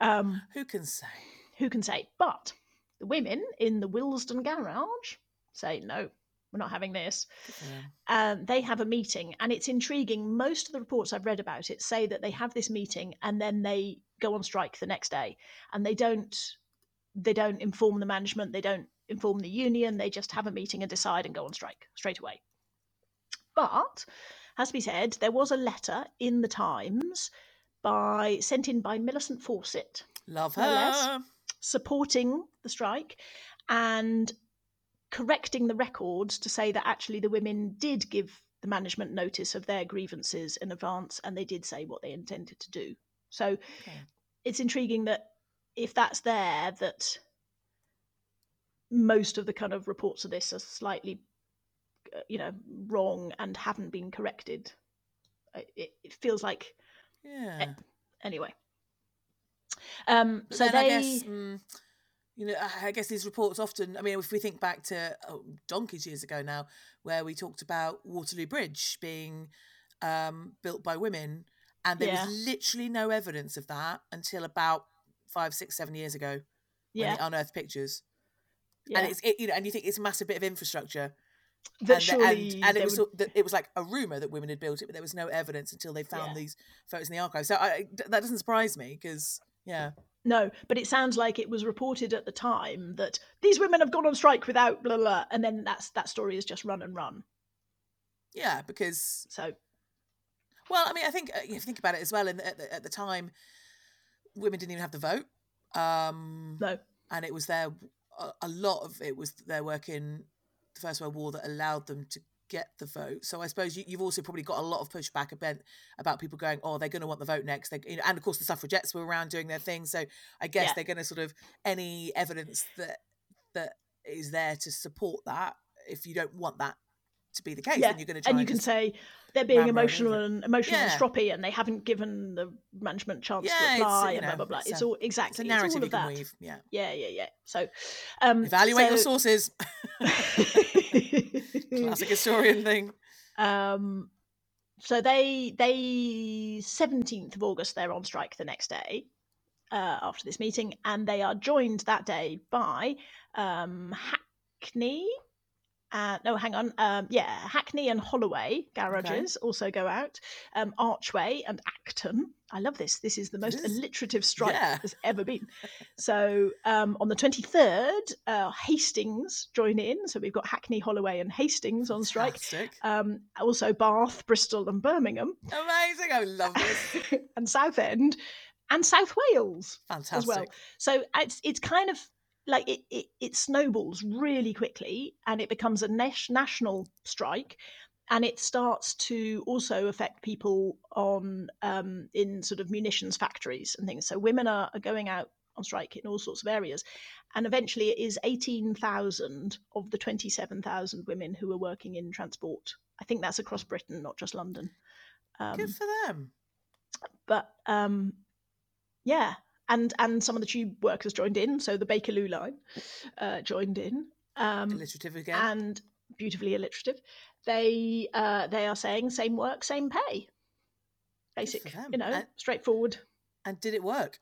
Um, Who can say? who can say? But the women in the Willesden garage say no. We're not having this. Them. Um, they have a meeting, and it's intriguing. Most of the reports I've read about it say that they have this meeting and then they go on strike the next day, and they don't they don't inform the management, they don't inform the union, they just have a meeting and decide and go on strike straight away. But has to be said, there was a letter in the Times by sent in by Millicent Fawcett Love No less. her. supporting the strike and correcting the records to say that actually the women did give the management notice of their grievances in advance and they did say what they intended to do. So Okay. it's intriguing that if that's there, that most of the kind of reports of this are slightly, uh, you know, wrong and haven't been corrected. It, it feels like Yeah. anyway. Um, But so they, I guess, mm, you know, I guess these reports often. I mean, if we think back to oh, donkeys years ago now, where we talked about Waterloo Bridge being um, built by women, and there Yeah. was literally no evidence of that until about five, six, seven years ago when they unearthed pictures. yeah. And it's it, you know, and you think it's a massive bit of infrastructure. that and, surely and, and it was would- it was like a rumor that women had built it, but there was no evidence until they found Yeah. these photos in the archive. So I, that doesn't surprise me because yeah, No, but it sounds like it was reported at the time that these women have gone on strike without blah blah, and then that's that story is just run and run. yeah, because So Well, I mean, I think if you think about it as well. In the, at, the, at the time, women didn't even have the vote, um, no, and it was their a, a lot of it was their work in the First World War that allowed them to get the vote. So I suppose you, you've also probably got a lot of pushback about about people going, oh, they're going to want the vote next. They, you know, and of course the suffragettes were around doing their thing. So I guess Yeah. they're going to sort of any evidence that that is there to support that. If you don't want that to be the case, yeah, then you're going to try and and, you can say they're being emotional and emotional and Yeah. stroppy, and they haven't given the management chance Yeah, to it's, apply and blah know, blah blah. it's It's, a- all it's exactly a it's all narrative of you can that. weave. Yeah. Yeah, yeah, yeah. So um, Evaluate your sources. *laughs* *laughs* Classic historian thing. Um, so they they seventeenth of August they're on strike the next day uh, after this meeting, and they are joined that day by um, Hackney. Uh, no, hang on. Um, yeah, Hackney and Holloway garages also go out. Um, Archway and Acton. I love this. This is the most is. alliterative strike Yeah. there's ever been. *laughs* So um, on the 23rd, uh, Hastings join in. So we've got Hackney, Holloway, and Hastings on strike um, also Bath, Bristol, and Birmingham, Amazing. I love this. *laughs* and Southend, and South Wales Fantastic. as well. So it's it's kind of like it, it, it snowballs really quickly, and it becomes a nas- national strike, and it starts to also affect people on um, in sort of munitions factories and things. So women are, are going out on strike in all sorts of areas, and eventually it is eighteen thousand of the twenty seven thousand women who are working in transport. I think that's across Britain, not just London. Um, Good for them. but um, yeah, and and some of the tube workers joined in. So the Bakerloo line uh, joined in, um, Alliterative again. and beautifully alliterative. They uh, they are saying same work, same pay. Basic, you know, And- straightforward. and did it work?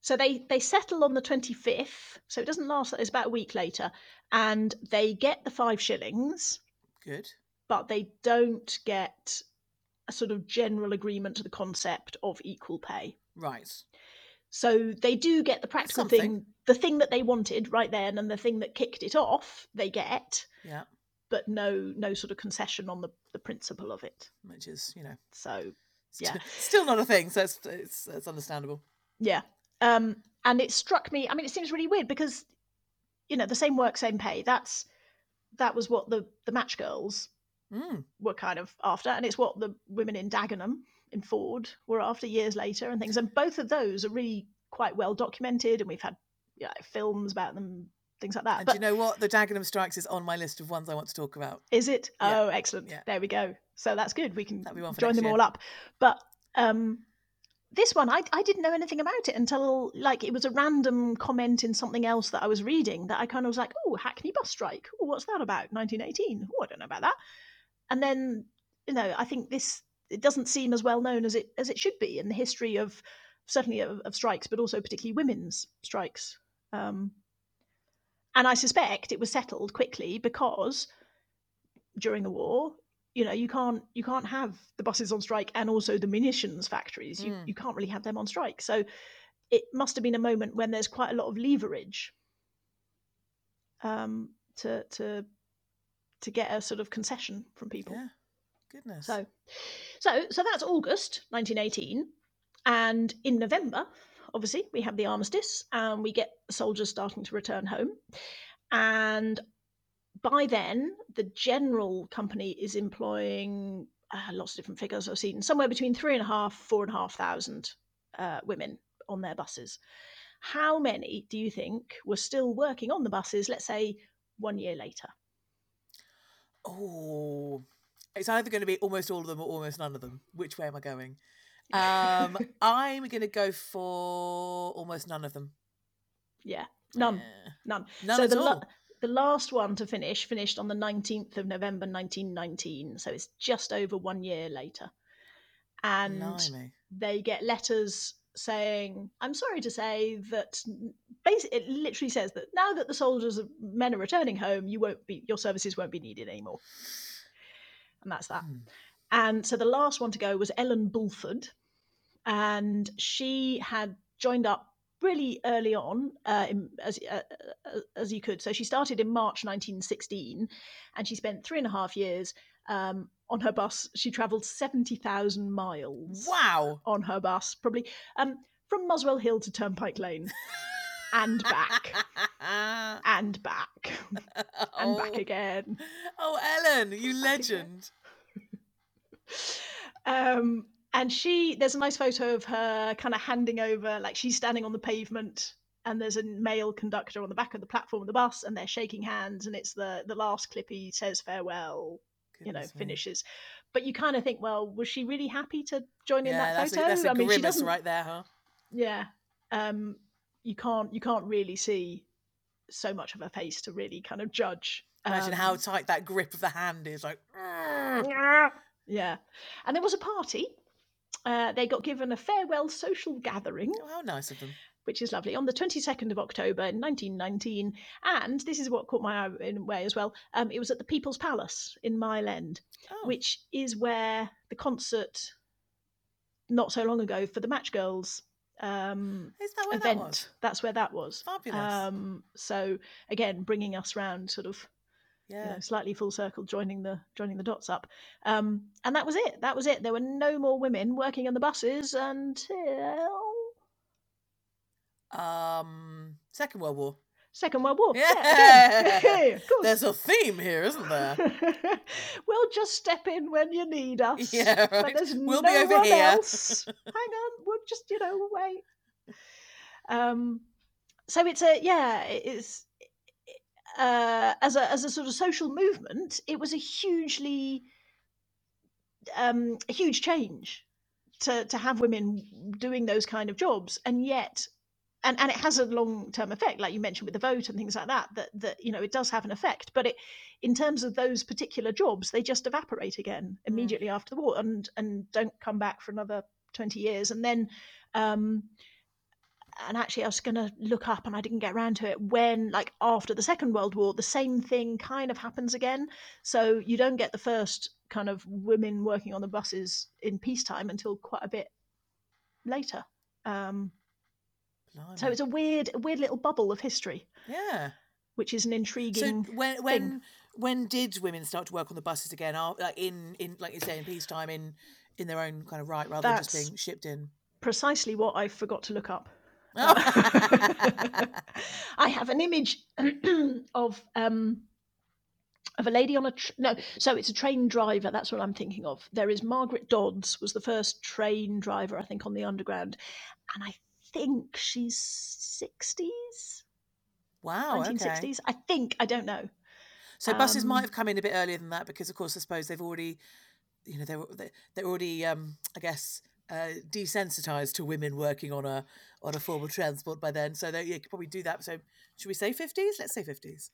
So they they settle on the twenty fifth. So it doesn't last. It's about a week later, and they get the five shillings, Good. but they don't get a sort of general agreement to the concept of equal pay. Right. So they do get the practical something. thing, the thing that they wanted right then, and the thing that kicked it off, they get, Yeah. but no no sort of concession on the, the principle of it. Which is, you know, So Yeah. *laughs* still not a thing. So it's it's, it's understandable. yeah. Um and it struck me. I mean, it seems really weird because you know the same work, same pay. That's that was what the the match girls Mm. were kind of after, and it's what the women in Dagenham in Ford were after years later and things. And both of those are really quite well documented, and we've had yeah, films about them, things like that. And but do you know what? The Dagenham strikes is on my list of ones I want to talk about. is it? Yeah. Oh, excellent. Yeah. There we go. So that's good. We can join them year. all up. But um, this one, I, I didn't know anything about it until like it was a random comment in something else that I was reading that I kind of was like, oh, Hackney bus strike. Oh, what's that about? 1918. Oh, I don't know about that. And then, you know, I think this it doesn't seem as well known as it as it should be in the history of certainly of, of strikes, but also particularly women's strikes. Um, and I suspect it was settled quickly because during the war, you know, you can't you can't have the buses on strike and also the munitions factories. You Mm. you can't really have them on strike. So it must have been a moment when there's quite a lot of leverage um, to to to get a sort of concession from people. Yeah. Goodness. So, so, so that's August 1918, and in November, obviously, we have the armistice, and we get soldiers starting to return home, and by then, the general company is employing uh, lots of different figures I've seen, somewhere between three and a half, four and a half thousand uh, women on their buses. How many do you think were still working on the buses? Let's say one year later. Oh, it's either going to be almost all of them or almost none of them. Which way am I going? Um, *laughs* I'm going to go for almost none of them. Yeah, none. Yeah. None. None so at the, la- the last one to finish finished on the 19th of November 1919. So it's just over one year later. And Blimey. they get letters saying, I'm sorry to say that basically it literally says that now that the soldiers, men are returning home, you won't be, your services won't be needed anymore. And that's that. Hmm. And so the last one to go was Ellen Bulford, and she had joined up really early on, uh, in, as uh, uh, as you could. So she started in March 1916, and she spent three and a half years um, on her bus. She travelled 70,000 miles Wow. on her bus, probably um, from Muswell Hill to Turnpike Lane, *laughs* and back, *laughs* and back, *laughs* and back Oh. again. Oh, Ellen, you legend. *laughs* um, and she, there's a nice photo of her kind of handing over, like she's standing on the pavement, and there's a male conductor on the back of the platform of the bus, and they're shaking hands, and it's the the last clip he says farewell, you know, Goodness me. finishes. But you kind of think, well, was she really happy to join in that that's a, photo? that's a I mean, she doesn't. right there, huh? Yeah, um, you can't you can't really see so much of her face to really kind of judge. Imagine um, how tight that grip of the hand is. Like, Yeah. And there was a party. Uh, they got given a farewell social gathering, oh, how nice of them. which is lovely, on the 22nd of October in 1919. And this is what caught my eye in a way as well. Um, it was at the People's Palace in Mile End, Oh, which is where the concert not so long ago for the Match Girls um, is that where event. that was? That's where that was. Fabulous. Um, so again, bringing us round sort of you yeah. know, slightly full circle, joining the joining the dots up, um, and that was it. That was it. There were no more women working on the buses until Um, Second World War. Second World War. Yeah. *laughs* of. There's a theme here, isn't there? *laughs* we'll just step in when you need us. Yeah, But there's We'll no be over one here. else. *laughs* Hang on, we'll just you know wait. Um, so it's a yeah, it is. Uh, as a as a sort of social movement, it was a hugely um, a huge change to to have women doing those kind of jobs, and yet. And, and it has a long term effect, like you mentioned with the vote and things like that. That that you know it does have an effect, but it, in terms of those particular jobs, they just evaporate again immediately after the war, and and don't come back for another twenty years. And then, um, and actually, I was going to look up, and I didn't get around to it. When like after the Second World War, the same thing kind of happens again. So you don't get the first kind of women working on the buses in peacetime until quite a bit later. Um, so it's a weird, weird little bubble of history, yeah. which is an intriguing. So when when when did women start to work on the buses again? Are like in in like you say in peacetime in in their own kind of right, rather than just being shipped in? precisely what I forgot to look up. *laughs* I have an image *clears throat* of um, of a lady on a tr- no. So it's a train driver. That's what I'm thinking of. There is Margaret Dodds was the first train driver I think on the underground, and I think she's sixties, wow. 1960s. Okay. I think I don't know. So buses Um, might have come in a bit earlier than that because, of course, I suppose they've already, you know, they're they- they're already, um, I guess, uh, desensitized to women working on a on a form of transport by then. So they yeah, could probably do that. So should we say fifties? Let's say fifties.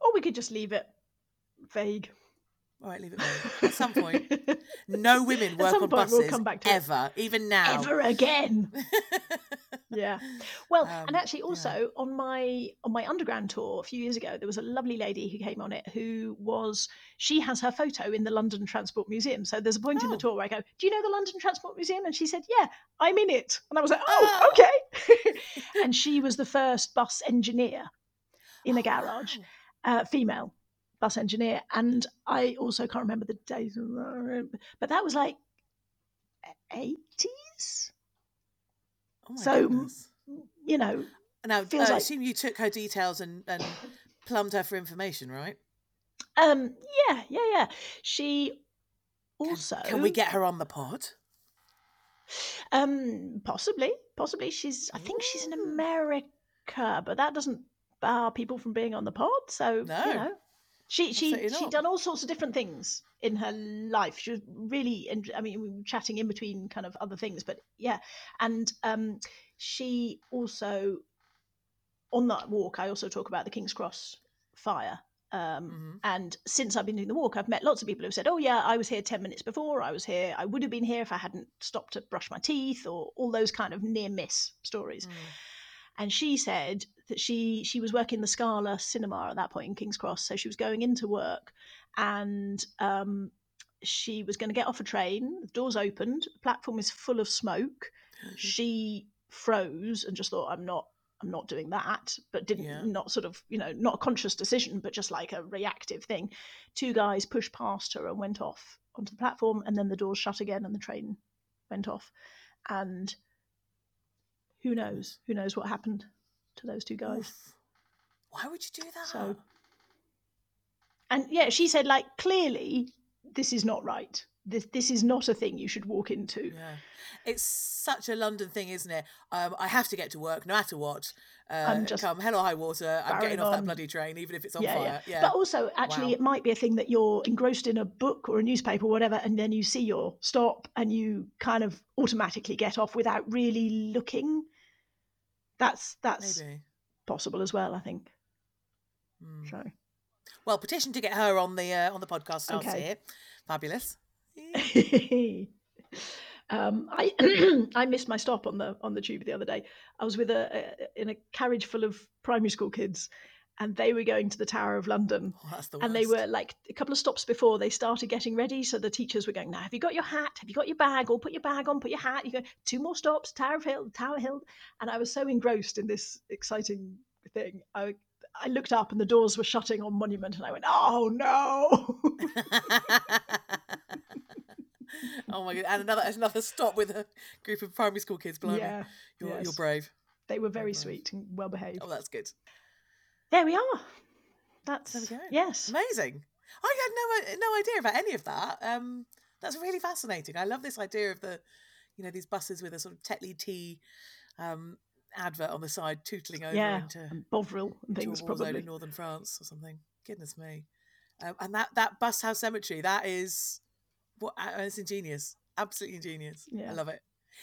Or we could just leave it vague. All right, leave it. At some point, *laughs* no women work on we'll buses come back to it. ever, even now. Ever again. *laughs* yeah well and Um, actually yeah. also on my on my underground tour a few years ago there was a lovely lady who came on it who was she has her photo in the london transport museum so there's a point in the Oh. tour where i go do you know the london transport museum and she said yeah i'm in it and i was like Oh. oh okay *laughs* and she was the first bus engineer in a Oh, garage wow. uh, female bus engineer and i also can't remember the that, but that was like 80s Oh So, goodness. you know Now, feels I like- assume you took her details and, and plumbed her for information, right? Um, yeah, yeah, yeah. She also can we get her on the pod? um possibly, possibly she's I think she's in. America, but that doesn't bar people from being on the pod. So No. you know. She she she done all sorts of different things in her life. She was really and I mean we were chatting in between kind of other things, but yeah. And um she also on that walk I also talk about the King's Cross fire. Um, Mhm. And since I've been doing the walk, I've met lots of people who've said, "Oh yeah, I was here ten minutes before. I was here. I would have been here if I hadn't stopped to brush my teeth," or all those kind of near miss stories. Mm. And she said that she she was working the Scala Cinema at that point in King's Cross, so she was going into work, and um, she was going to get off a train. The doors opened. The platform is full of smoke. She froze and just thought, "I'm not." I'm not doing that, but didn't Yeah. not sort of you know not a conscious decision, but just like a reactive thing. Two guys pushed past her and went off onto the platform, and then the doors shut again, and the train went off. And who knows? Who knows what happened to those two guys? Oof. Why would you do that? So- And yeah, she said like clearly this is not right. This this is not a thing you should walk into. Yeah, it's such a London thing, isn't it? Um, I have to get to work no matter what. Uh, I'm just come hell or high water. I'm getting barreling off that bloody train, even if it's on yeah, fire. yeah, Yeah, But also, actually, Wow. it might be a thing that you're engrossed in a book or a newspaper or whatever, and then you see your stop and you kind of automatically get off without really looking. That's that's maybe. possible as well, I think. Mm. So. Well, petition to get her on the uh, on the podcast starts Okay. here. Fabulous. *laughs* um, I *clears throat* I missed my stop on the on the tube the other day. I was with a, a in a carriage full of primary school kids, and they were going to the Tower of London. Oh, that's the And they were like a couple of stops before they started getting ready. So the teachers were going, "Now, have you got your hat? Have you got your bag? Or put your bag on, put your hat." You go two more stops, Tower of Hill, Tower Hill, and I was so engrossed in this exciting thing. I I looked up and the doors were shutting on Monument, and I went, "Oh no!" *laughs* oh my god! And another another stop with a group of primary school kids. Blimey, yeah, you're, you're brave. they were very sweet and well behaved. Oh, that's good. There we are. That's There we go. yes. Amazing. I had no no idea about any of that. Um, that's really fascinating. I love this idea of the, you know, these buses with a sort of Tetley tea um, advert on the side, tootling over Yeah, into, and Bovril and into things zone probably. in northern France or something. Goodness me. Um, and that that bus house cemetery that is what uh, it's ingenious, absolutely ingenious. Yeah. I love it.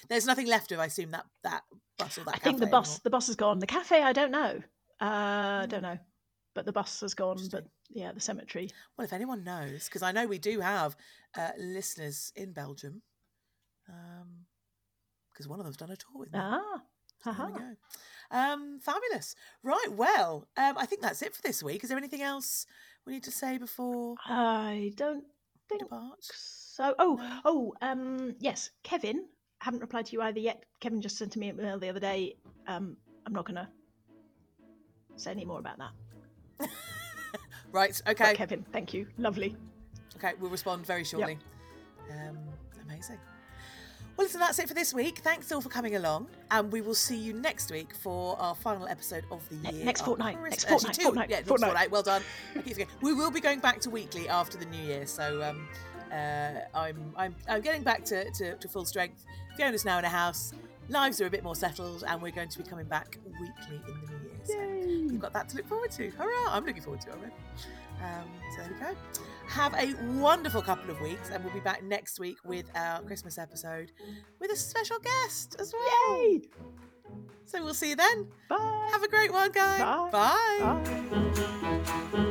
There's nothing left of, I assume, that that bus or that. I think the bus anymore. the bus has gone. The cafe I don't know. Uh, I don't Mm. know, but the bus has gone. But yeah, the cemetery. Well, if anyone knows, because I know we do have uh, listeners in Belgium, because one of them's done a tour with me. Ah, So there we go. Um, fabulous. Right. Well, um, I think that's it for this week. Is there anything else we need to say before I don't think depart? so. Oh, No? oh, um, yes, Kevin. Haven't replied to you either yet. Kevin just sent to me an email the other day. Um, I'm not gonna say any more about that. *laughs* Right. But Okay. Kevin, thank you. Lovely. Okay. We'll respond very shortly. Um, amazing. Well, listen, that's it for this week. Thanks all for coming along, and we will see you next week for our final episode of the year. next fortnight, Christmas. next fortnight, two. fortnight, yeah, next fortnight. fortnight. Well done. I keep forgetting. We will be going back to weekly after the new year, so um, uh, I'm I'm I'm getting back to, to, to full strength. Fiona's now in a house. Lives are a bit more settled, and we're going to be coming back weekly in the new year. So you've got that to look forward to. Hurrah! I'm looking forward to it already. Um, so there we go. Have a wonderful couple of weeks, and we'll be back next week with our Christmas episode with a special guest as well. Yay! So we'll see you then. Bye. Have a great one, guys. Bye. Bye. Bye.